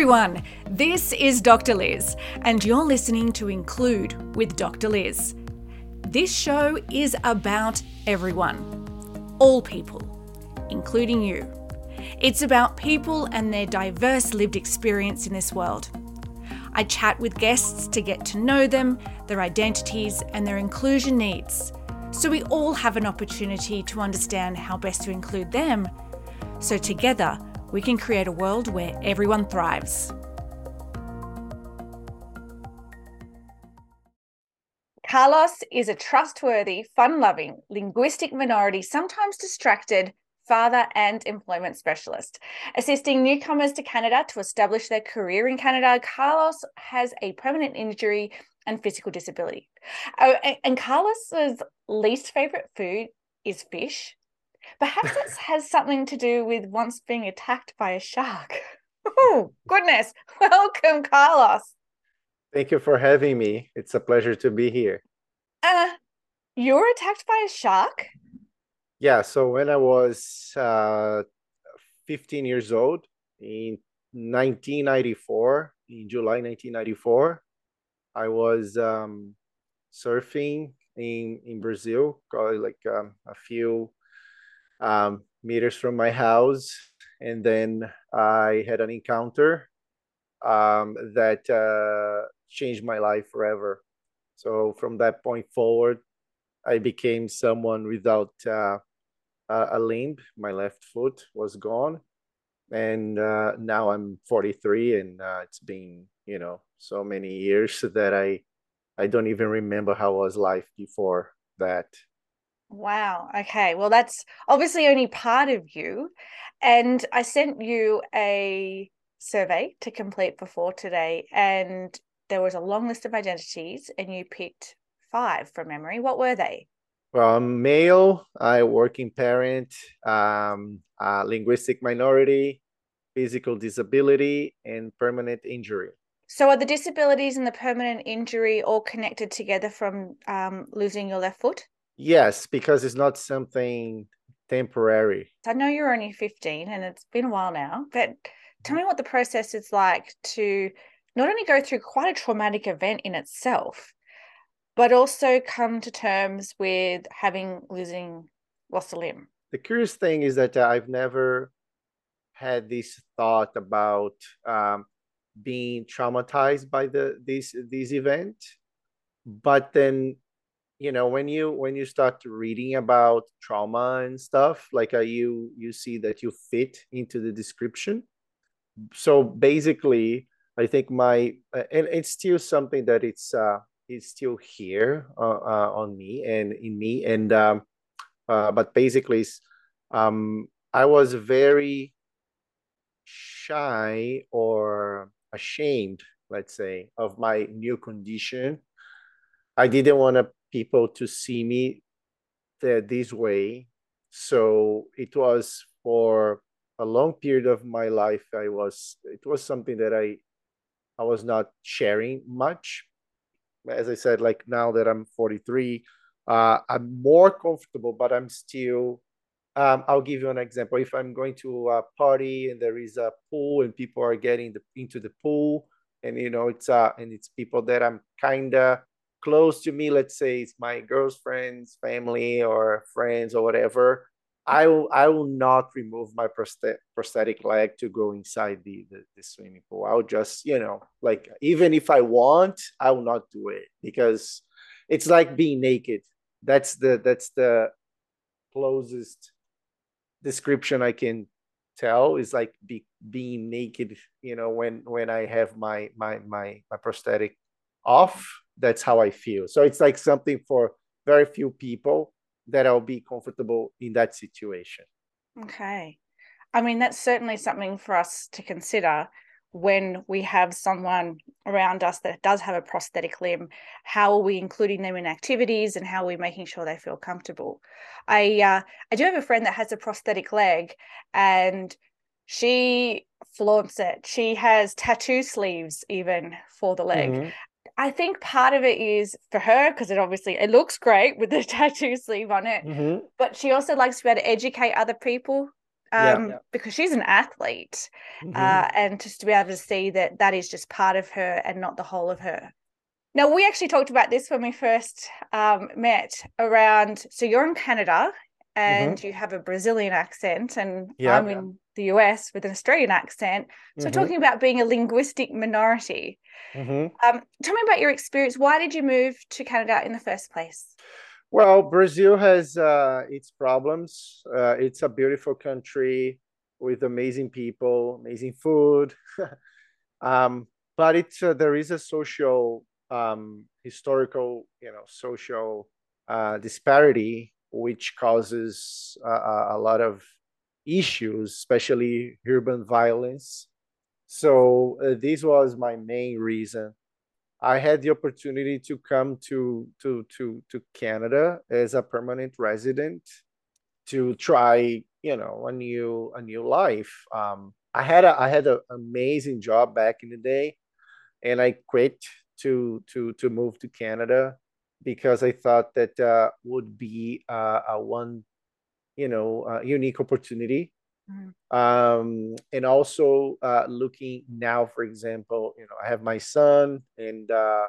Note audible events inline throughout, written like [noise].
everyone. This is Dr. Liz, and you're listening to Include with Dr. Liz. This show is about everyone, all people, including you. It's about people and their diverse lived experience in this world. I chat with guests to get to know them, their identities, and their inclusion needs, so we all have an opportunity to understand how best to include them. So, together, we can create a world where everyone thrives. Carlos is a trustworthy, fun loving, linguistic minority, sometimes distracted father and employment specialist. Assisting newcomers to Canada to establish their career in Canada, Carlos has a permanent injury and physical disability. Oh, and Carlos's least favorite food is fish. Perhaps this has something to do with once being attacked by a shark. Oh, [laughs] goodness. [laughs] Welcome, Carlos. Thank you for having me. It's a pleasure to be here. Uh, you were attacked by a shark? Yeah, so when I was uh, 15 years old in 1994, in July 1994, I was um, surfing in, in Brazil, probably like um, a few um, meters from my house. And then I had an encounter um, that uh, changed my life forever. So from that point forward, I became someone without uh, a limb. My left foot was gone. And uh, now I'm 43 and uh, it's been, you know, so many years [laughs] that I, I don't even remember how was life before that. Wow. Okay. Well, that's obviously only part of you. And I sent you a survey to complete before today, and there was a long list of identities, and you picked five from memory. What were they? Well, I'm male, I working parent, um, uh, linguistic minority, physical disability, and permanent injury. So, are the disabilities and the permanent injury all connected together from um, losing your left foot? Yes, because it's not something temporary. I know you're only 15 and it's been a while now, but tell me what the process is like to not only go through quite a traumatic event in itself, but also come to terms with having losing lost a limb. The curious thing is that uh, I've never had this thought about um, being traumatized by the this this event, but then you know when you when you start reading about trauma and stuff like uh, you you see that you fit into the description? So basically i think my uh, and it's still something that it's uh it's still here uh, uh, on me and in me and um uh, but basically um i was very shy or ashamed let's say of my new condition. I didn't want to people to see me this way. So it was for a long period of my life. I was it was something that I I was not sharing much. As I said, like now that I'm 43, uh, I'm more comfortable, but I'm still. Um, I'll give you an example. If I'm going to a party and there is a pool and people are getting the, into the pool, and you know it's uh and it's people that I'm kinda close to me, let's say it's my girlfriend's family or friends or whatever, I will I will not remove my prosthetic leg to go inside the, the, the swimming pool. I'll just, you know, like even if I want, I will not do it because it's like being naked. That's the that's the closest description I can tell is like be, being naked you know when when i have my my my my prosthetic off that's how I feel. So it's like something for very few people that I'll be comfortable in that situation. Okay. I mean, that's certainly something for us to consider when we have someone around us that does have a prosthetic limb. How are we including them in activities and how are we making sure they feel comfortable? I uh, I do have a friend that has a prosthetic leg and she flaunts it. She has tattoo sleeves even for the leg. Mm-hmm. I think part of it is for her because it obviously it looks great with the [laughs] tattoo sleeve on it, mm-hmm. but she also likes to be able to educate other people um, yeah. because she's an athlete, mm-hmm. uh, and just to be able to see that that is just part of her and not the whole of her. Now, we actually talked about this when we first um, met around. So you're in Canada and mm-hmm. you have a Brazilian accent, and yeah. I'm in the US with an Australian accent. So, mm-hmm. talking about being a linguistic minority, mm-hmm. um, tell me about your experience. Why did you move to Canada in the first place? Well, Brazil has uh, its problems. Uh, it's a beautiful country with amazing people, amazing food. [laughs] um, but it's uh, there is a social, um, historical, you know, social uh, disparity which causes a lot of issues, especially urban violence. So uh, this was my main reason I had the opportunity to come to to to to Canada as a permanent resident to try, you know, a new a new life. Um, I had a I had an amazing job back in the day, and I quit to to to move to Canada because I thought that uh, would be uh, a one, you know, uh, unique opportunity Mm-hmm. Um, and also uh, looking now, for example, you know, I have my son, and uh,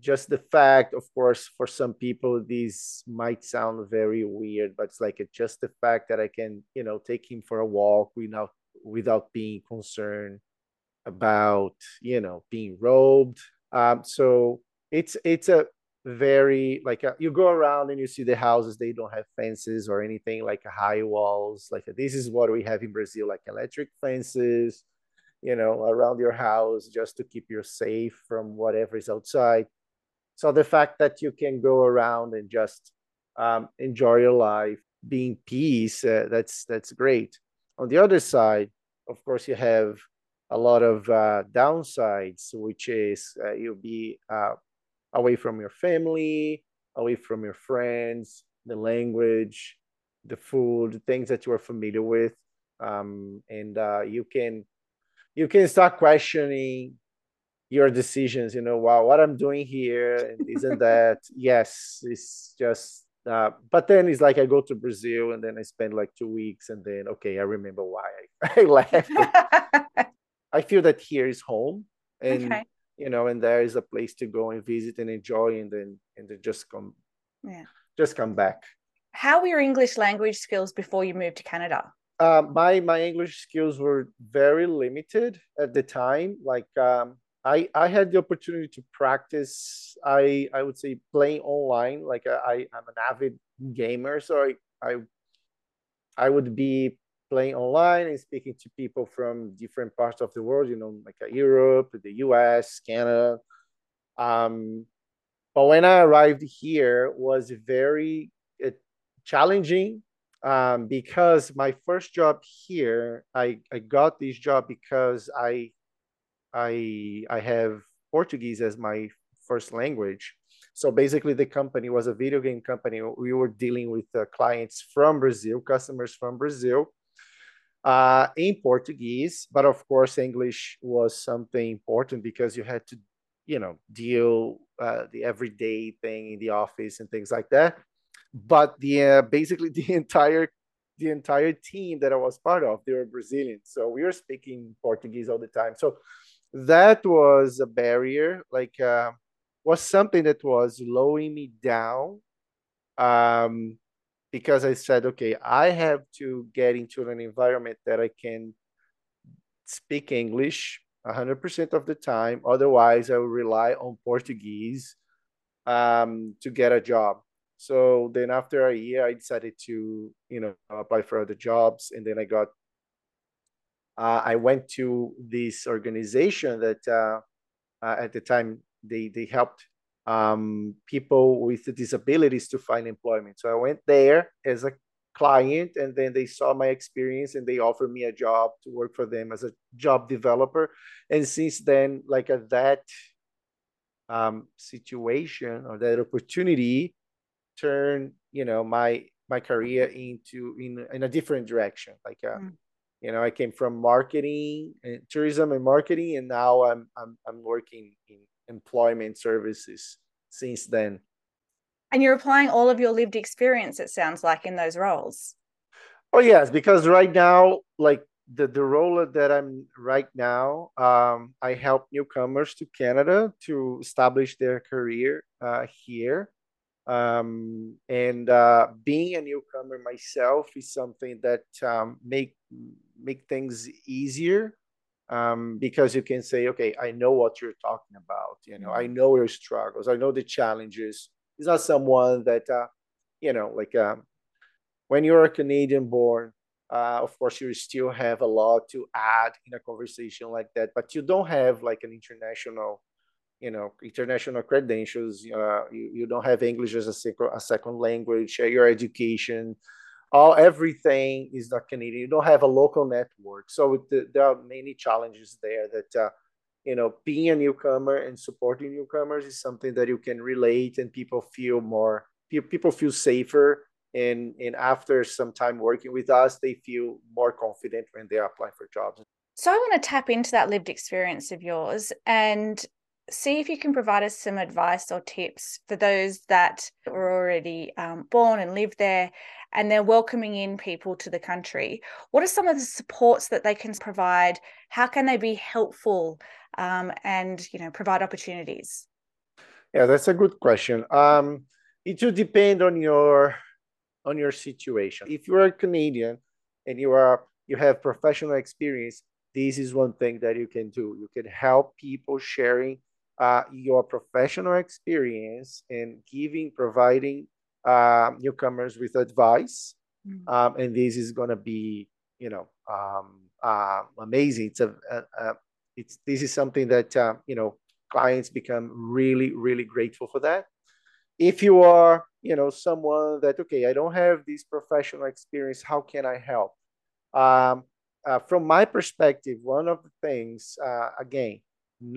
just the fact, of course, for some people, this might sound very weird, but it's like just the fact that I can, you know, take him for a walk without without being concerned about, you know, being robed. Um, so it's it's a very like uh, you go around and you see the houses they don't have fences or anything like high walls like this is what we have in brazil like electric fences you know around your house just to keep you safe from whatever is outside. So the fact that you can go around and just um, enjoy your life being peace uh, that's that's great. On the other side of course you have a lot of uh, downsides which is uh, you'll be uh, away from your family, away from your friends, the language, the food, things that you are familiar with, um, and uh, you can you can start questioning your decisions. You know, wow, what I'm doing here and [laughs] isn't that? yes, it's just. Uh, but then it's like I go to Brazil and then I spend like two weeks and then okay, I remember why I, [laughs] I left. [laughs] I feel that here is home and okay you know, and there is a place to go and visit and enjoy, and then and then just come, yeah, just come back. How were your English language skills before you moved to Canada? Uh, my my English skills were very limited at the time. Like um, I I had the opportunity to practice. I I would say playing online. Like I I'm an avid gamer, so I I I would be playing online and speaking to people from different parts of the world, you know, like uh, Europe, the US, Canada. Um, but when I arrived here was very uh, challenging um, because my first job here, I, I got this job because I, I, I have Portuguese as my first language. So basically, the company was a video game company. We were dealing with uh, clients from Brazil, customers from Brazil, uh, in Portuguese, but of course English was something important because you had to, you know, deal uh, the everyday thing in the office and things like that. But the uh, basically [laughs] the entire the entire team that I was part of, they were Brazilian, so we were speaking Portuguese all the time. So that was a barrier, like uh, was something that was slowing me down. Um, because I said, okay, I have to get into an environment that I can speak English 100% of the time. Otherwise, I will rely on Portuguese um, to get a job. So then after a year, I decided to, you know, apply for other jobs. And then I got, uh, I went to this organization that uh, uh, at the time they, they helped um, people with disabilities to find employment. So I went there as a client, and then they saw my experience and they offered me a job to work for them as a job developer. And since then, like that um, situation or that opportunity turned, you know, my my career into in in a different direction. Like, uh, mm. you know, I came from marketing and tourism and marketing, and now I'm I'm I'm working in employment services since then. And you're applying all of your lived experience, it sounds like, in those roles. Oh yes, because right now, like the the role that I'm right now, um, I help newcomers to Canada to establish their career uh, here. Um, and uh, being a newcomer myself is something that um, make make things easier um, because you can say, okay, I know what you're talking about. You know, I mm-hmm. know your struggles. I know the challenges. It's not someone that, uh, you know, like um, when you're a Canadian born, uh, of course, you still have a lot to add in a conversation like that, but you don't have like an international, you know, international credentials. Uh, you, you don't have English as a, second, a second language, uh, your education, all everything is not Canadian. You don't have a local network, so there are many challenges there. That uh, you know, being a newcomer and supporting newcomers is something that you can relate, and people feel more. People feel safer, and and after some time working with us, they feel more confident when they apply for jobs. So I want to tap into that lived experience of yours and see if you can provide us some advice or tips for those that were already um, born and live there and they're welcoming in people to the country. What are some of the supports that they can provide? How can they be helpful um, and you know provide opportunities? Yeah, that's a good question. Um, it will depend on your on your situation. If you are a Canadian and you are you have professional experience, this is one thing that you can do. You can help people sharing uh, your professional experience and giving, providing uh, newcomers with advice. Mm-hmm. Um, and this is going to be, you know, um, uh, amazing. It's a, a, a, it's this is something that uh, you know clients become really, really grateful for that. If you are, you know, someone that okay, I don't have this professional experience, how can I help? Um, uh, from my perspective, one of the things, uh, again,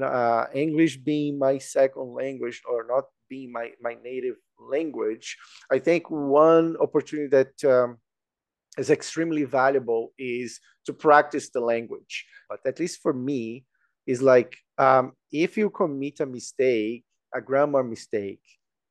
uh, English being my second language or not being my, my native language, I think one opportunity that um, is extremely valuable is to practice the language. But at least for me, is like um, if you commit a mistake, a grammar mistake,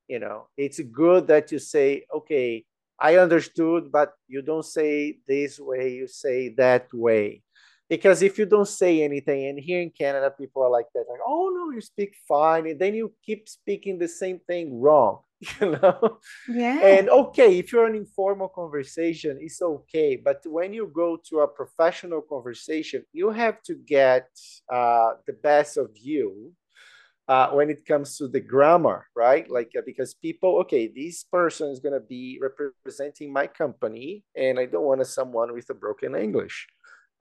you know, it's good that you say, okay, I understood, but you don't say this way, you say that way because if you don't say anything and here in canada people are like that like oh no you speak fine and then you keep speaking the same thing wrong [laughs] you know? Yeah. And okay if you're an informal conversation it's okay but when you go to a professional conversation you have to get uh, the best of you uh, when it comes to the grammar, right? Like, uh, because people, okay, this person is going to be representing my company, and I don't want someone with a broken English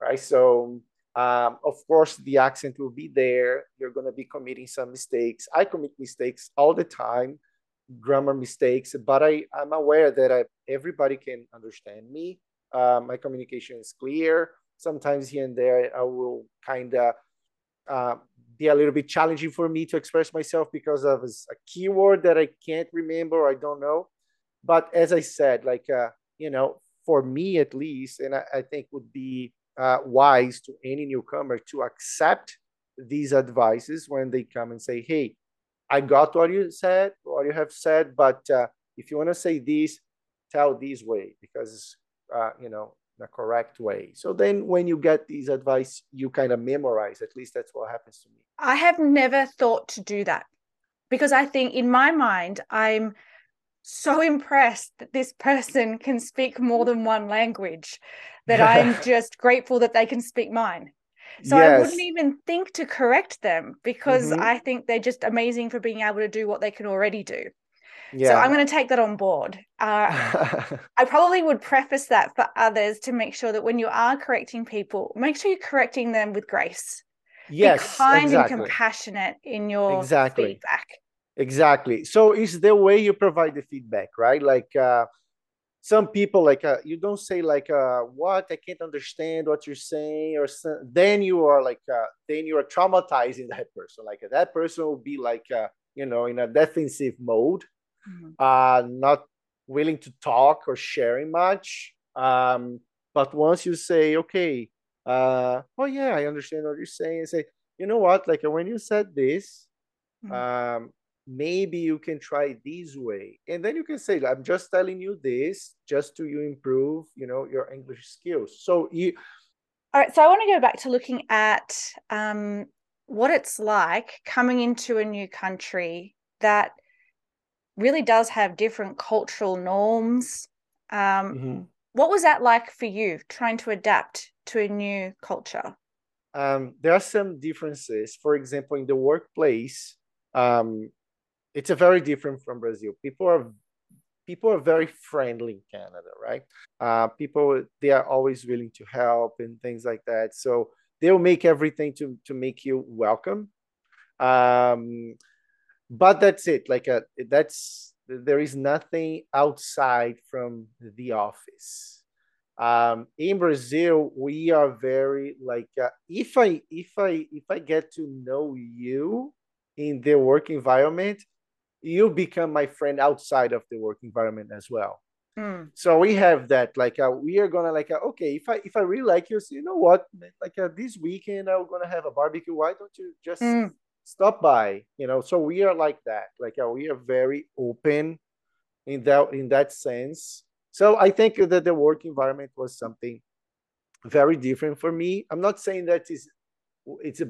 right? So um, of course, the accent will be there. You're going to be committing some mistakes. I commit mistakes all the time, grammar mistakes, but I, I'm aware that I, everybody can understand me. Uh, my communication is clear. Sometimes here and there, I will kind of uh, be a little bit challenging for me to express myself because of a keyword that I can't remember or I don't know. But as I said, like, uh, you know, for me at least, and I, I think would be uh, wise to any newcomer to accept these advices when they come and say, "Hey, I got what you said, what you have said, but uh, if you want to say this, tell this way because uh, you know the correct way." So then, when you get these advice, you kind of memorize. At least that's what happens to me. I have never thought to do that because I think in my mind I'm so impressed that this person can speak more than one language that I'm just grateful that they can speak mine. So yes. I wouldn't even think to correct them because mm-hmm. I think they're just amazing for being able to do what they can already do. Yeah. So I'm going to take that on board. Uh, [laughs] I probably would preface that for others to make sure that when you are correcting people, make sure you're correcting them with grace. Yes, Be kind exactly. and compassionate in your exactly. feedback. Exactly. So it's the way you provide the feedback, right? Like uh, some people, like uh, you don't say like uh, "what I can't understand what you're saying," or then you are like uh, then you are traumatizing [laughs] that person. Like that person will be like uh, you know in a defensive mode, mm-hmm. uh, not willing to talk or sharing much. Um, but once you say, "Okay," uh, oh yeah, I understand what you're saying, and say, you know what, like when you said this. Mm-hmm. Um, maybe you can try this way. And then you can say i'm just telling you this just to you improve you know your english skills. So you all right so i want to go back to looking at um, what it's like coming into a new country that really does have different cultural norms. Um, mm-hmm. what was that like for you trying to adapt to a new culture? Um, there are some differences. For example in the workplace um, it's a very different from Brazil. People are people are very friendly in Canada, right? Uh, people they are always willing to help and things like that. So they'll make everything to to make you welcome. Um, but that's it. Like a, uh, that's there is nothing outside from the office. Um, in Brazil, we are very like uh, if I if I if I get to know you in the work environment, you become my friend outside of the work environment as well. Mm. So we have that. Like uh, we are gonna like uh, okay, if I if I really like you, so you know what? Like uh, this weekend I'm gonna have a barbecue. Why don't you just mm. stop by? You know. So we are like that. Like uh, we are very open in that in that sense. So I think that the work environment was something very different for me. I'm not saying that is it's a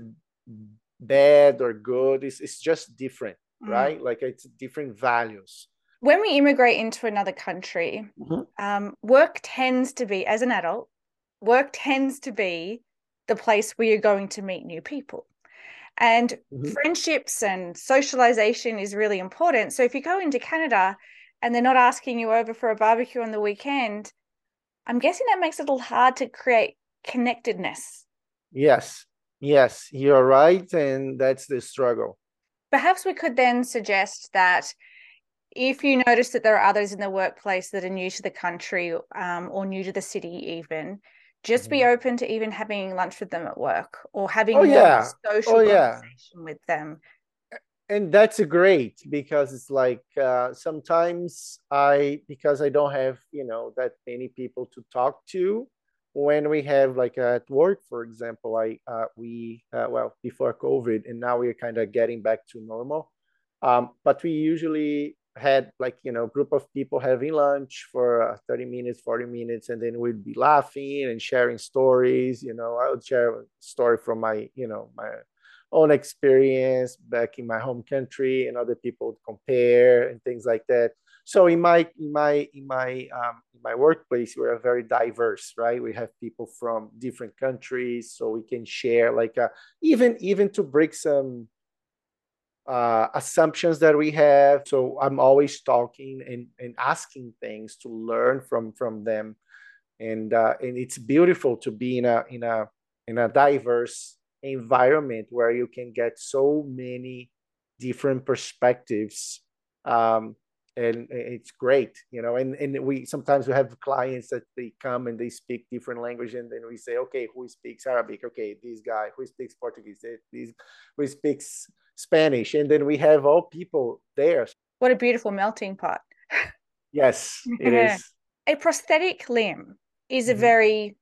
bad or good. It's it's just different mm. right? Like it's different values. When we immigrate into another country, mm-hmm. um, work tends to be, as an adult, work tends to be the place where you're going to meet new people. And mm-hmm. friendships and socialization is really important. So if you go into Canada and they're not asking you over for a barbecue on the weekend, I'm guessing that makes it a little hard to create connectedness. Yes, yes, you're right. And that's the struggle perhaps we could then suggest that if you notice that there are others in the workplace that are new to the country um, or new to the city, even just be open to even having lunch with them at work or having oh, yeah. social oh, conversation yeah. with them. And that's great because it's like uh, sometimes I because I don't have you know that many people to talk to when we have like at work for example i uh, we uh, well before covid and now we're kind of getting back to normal. Um, but we usually had like you know group of people having lunch for uh, 30 minutes 40 minutes and then we'd be laughing and sharing stories you know. I would share a story from my you know my own experience back in my home country and other people would compare and things like that so in my in my in my um, in my workplace we're very diverse right? We have people from different countries so we can share like uh, even even to break some uh, assumptions that we have. So i'm always talking and, and asking things to learn from from them. And uh, and it's beautiful to be in a in a in a diverse environment where you can get so many different perspectives um, and it's great you know and and we sometimes we have clients that they come and they speak different language and then we say okay who speaks arabic? Okay this guy. Who speaks portuguese? This who speaks spanish? And then we have all people there. What a beautiful melting pot. Yes it is. A prosthetic limb is a mm-hmm. very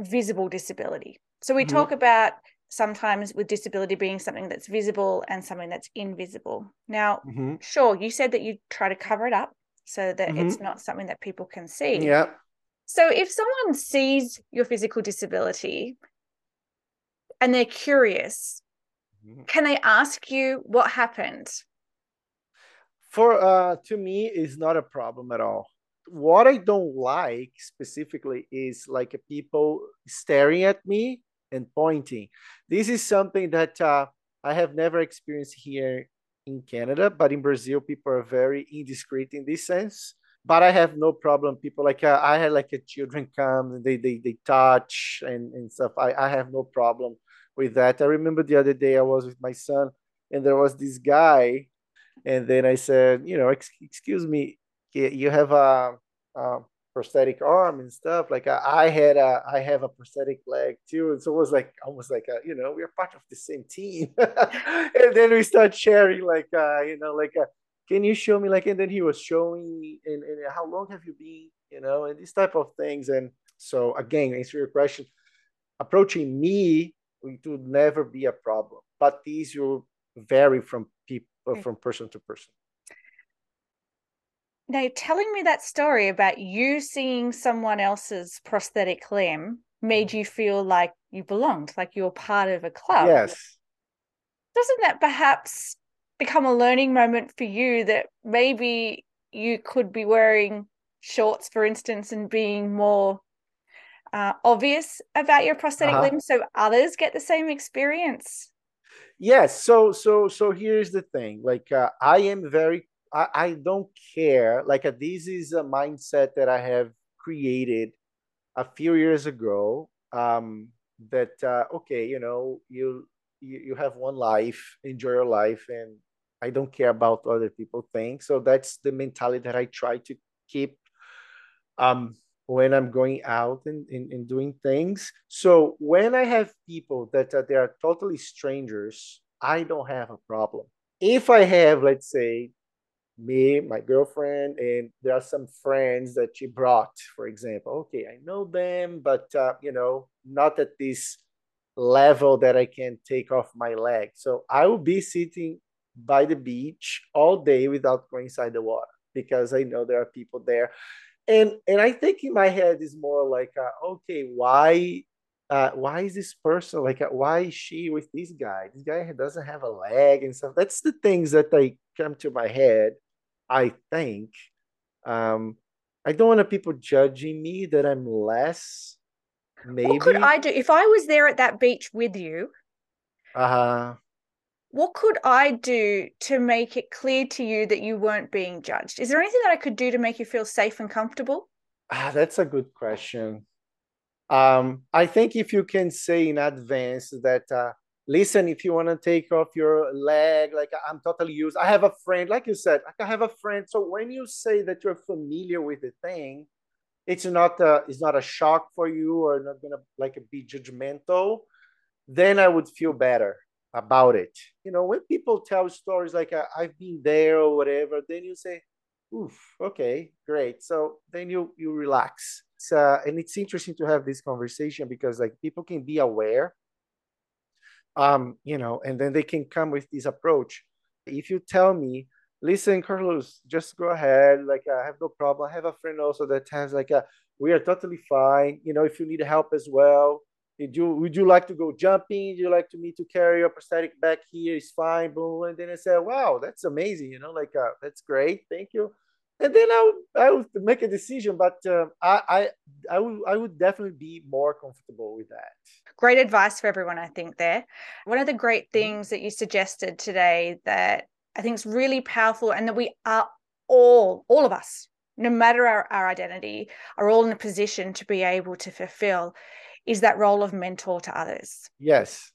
visible disability. So we mm-hmm. talk about sometimes with disability being something that's visible and something that's invisible. Now, mm-hmm. sure, you said that you try to cover it up so that mm-hmm. it's not something that people can see. Yeah. So if someone sees your physical disability and they're curious, mm-hmm. can they ask you what happened? For uh to me is not a problem at all. What I don't like specifically is like people staring at me and pointing. This is something that uh, I have never experienced here in Canada, but in Brazil, people are very indiscreet in this sense. But I have no problem. People like uh, I had like a children come they they they touch and and stuff. I I have no problem with that. I remember the other day I was with my son and there was this guy, and then I said, you know, excuse me, you have a, a prosthetic arm and stuff. Like I, I, had a, I have a prosthetic leg too, and so it was like almost like a, you know, we're part of the same team. [laughs] and then we start sharing, like, uh, you know, like, uh, can you show me, like, and then he was showing me, and, and how long have you been, you know, and these type of things. And so again, answer your question, approaching me, it would never be a problem, but these will vary from people okay. from person to person. Now, telling me that story about you seeing someone else's prosthetic limb made mm. you feel like you belonged, like you were part of a club. Yes. Doesn't that perhaps become a learning moment for you that maybe you could be wearing shorts, for instance, and being more uh, obvious about your prosthetic uh-huh. limb so others get the same experience? Yes. So, so, so here's the thing. Like, uh, I am very I, I don't care. Like uh, this is a mindset that I have created a few years ago. Um, that uh, okay, you know, you, you you have one life, enjoy your life, and I don't care about other people think. So that's the mentality that I try to keep um, when I'm going out and, and, and doing things. So when I have people that uh, they are totally strangers, I don't have a problem. If I have, let's say, me, my girlfriend, and there are some friends that she brought, for example. Okay, I know them, but uh, you know, not at this level that I can take off my leg. So I will be sitting by the beach all day without going inside the water because I know there are people there. And and I think in my head is more like, uh, okay, why uh, why is this person like uh, why is she with this guy this guy doesn't have a leg and stuff that's the things that they come to my head I think. Um, I don't want people judging me that I'm less. Maybe. What could I do if I was there at that beach with you? Uh huh. What could I do to make it clear to you that you weren't being judged? Is there anything that I could do to make you feel safe and comfortable? Ah, that's a good question. Um, I think if you can say in advance that uh, listen if you want to take off your leg like i'm totally used. I have a friend like you said i have a friend. So when you say that you're familiar with the thing it's not a, it's not a shock for you or not gonna like be judgmental then i would feel better about it. You know when people tell stories like uh, i've been there or whatever then you say oof okay great. So then you you relax. It's, uh, and it's interesting to have this conversation because like people can be aware um, you know, and then they can come with this approach. If you tell me, listen, Carlos, just go ahead. Like, I have no problem. I have a friend also that has like a, we are totally fine. You know, if you need help as well, did you would you like to go jumping? Would you like to me to carry your prosthetic back here? It's fine, boom. And then I said, wow, that's amazing. You know, like uh, that's great. Thank you. And then I would, I would make a decision, but uh, I, I I would I would definitely be more comfortable with that great advice for everyone, I think, there. One of the great mm-hmm. things that you suggested today that I think is really powerful and that we are all, all of us, no matter our, our identity, are all in a position to be able to fulfill is that role of mentor to others. Yes.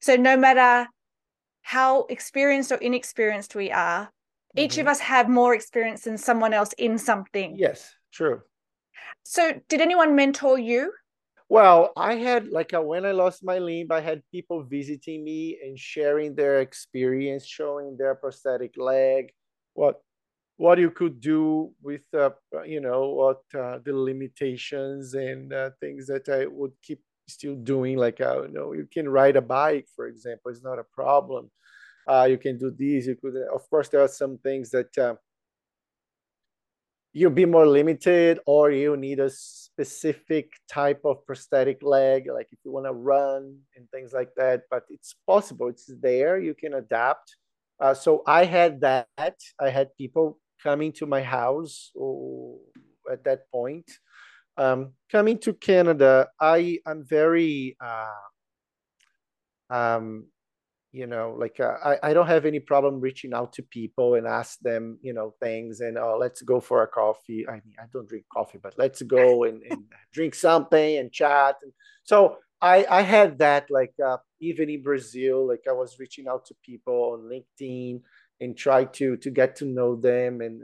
So no matter how experienced or inexperienced we are, mm-hmm. each of mm-hmm. us have more experience than someone else in something. Yes, true. So did anyone mentor you? Well, I had like a, when I lost my limb, I had people visiting me and sharing their experience, showing their prosthetic leg, what what you could do with uh, you know what uh, the limitations and uh, things that I would keep still doing. Like uh, you know, you can ride a bike, for example, it's not a problem. Uh, you can do this. You could, of course, there are some things that you'll be more limited or you need a specific type of prosthetic leg like if you want to run and things like that but it's possible it's there you can adapt. Uh, so i had that i had people coming to my house at that point. Um, coming to canada i i'm very uh, um, you know like uh, I, I don't have any problem reaching out to people and ask them you know things and oh let's go for a coffee. I mean i don't drink coffee but let's go [laughs] and, and drink something and chat and so i i had that like uh, even in brazil like i was reaching out to people on linkedin and try to to get to know them and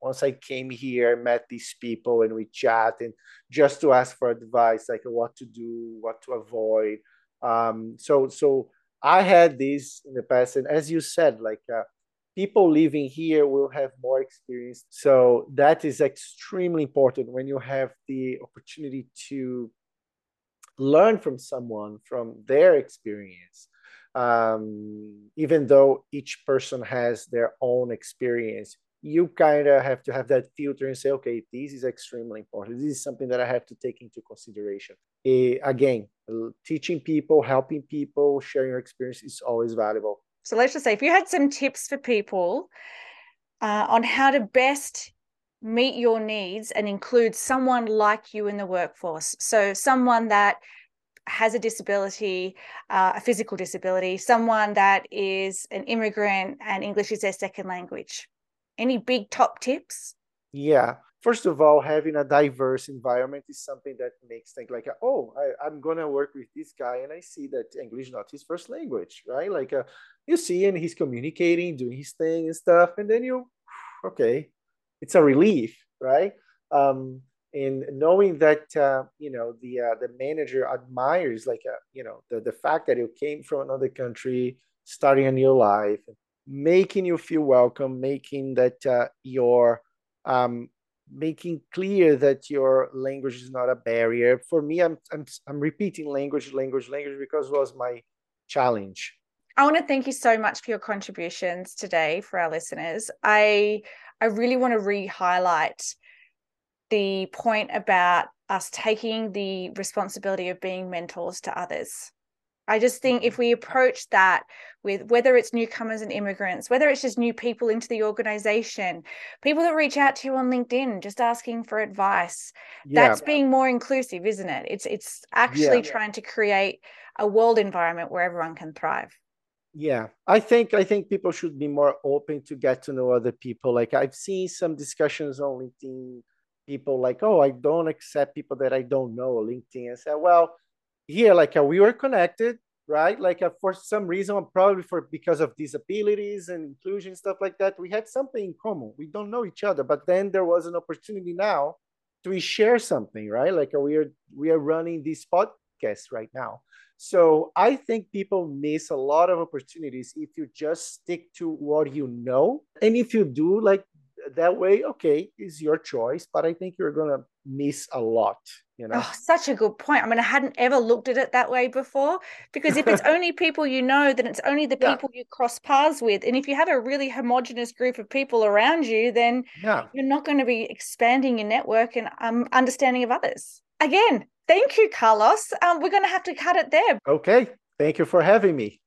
once i came here i met these people and we chat and just to ask for advice like what to do what to avoid um so so I had this in the past, and as you said, like uh, people living here will have more experience. So that is extremely important when you have the opportunity to learn from someone from their experience. um, even though each person has their own experience you kind of have to have that filter and say okay this is extremely important this is something that i have to take into consideration uh, again teaching people helping people sharing your experience is always valuable so let's just say if you had some tips for people uh, on how to best meet your needs and include someone like you in the workforce. So, someone that has a disability, uh, a physical disability, someone that is an immigrant and English is their second language. Any big top tips? Yeah. First of all, having a diverse environment is something that makes think like, oh, I, am gonna work with this guy, and I see that English not his first language, right? Like, uh, you see, and he's communicating, doing his thing and stuff, and then you, [sighs] okay, it's a relief, right? Um, and knowing that uh, you know the uh, the manager admires like a, you know the, the fact that you came from another country, starting a new life, making you feel welcome, making that uh, your um, making clear that your language is not a barrier. For me, I'm I'm I'm repeating language, language, language because was my challenge. I want to thank you so much for your contributions today for our listeners. I I really want to re-highlight the point about us taking the responsibility of being mentors to others. I just think if mm-hmm. we approach that with whether it's newcomers and immigrants, whether it's just new people into the organization, people that reach out to you on LinkedIn just asking for advice, yeah. that's being more inclusive, isn't it? It's it's actually yeah. trying to create a world environment where everyone can thrive yeah i think i think people should be more open to get to know other people like i've seen some discussions on linkedin people like oh i don't accept people that i don't know linkedin and say well here like uh, we were connected right? Like uh, for some reason probably for because of disabilities and inclusion stuff like that we had something in common. We don't know each other but then there was an opportunity now to share something right? Like uh, we are we are running this podcast right now. So I think people miss a lot of opportunities if you just stick to what you know. And if you do like that way, okay, is your choice. But I think you're gonna miss a lot. You know, oh, such a good point. I mean, I hadn't ever looked at it that way before. Because if it's [laughs] only people you know, then it's only the people yeah. you cross paths with. And if you have a really homogenous group of people around you, then yeah. you're not going to be expanding your network and um, understanding of others. Again, Thank you, Carlos. Um, we're going to have to cut it there. Okay. Thank you for having me.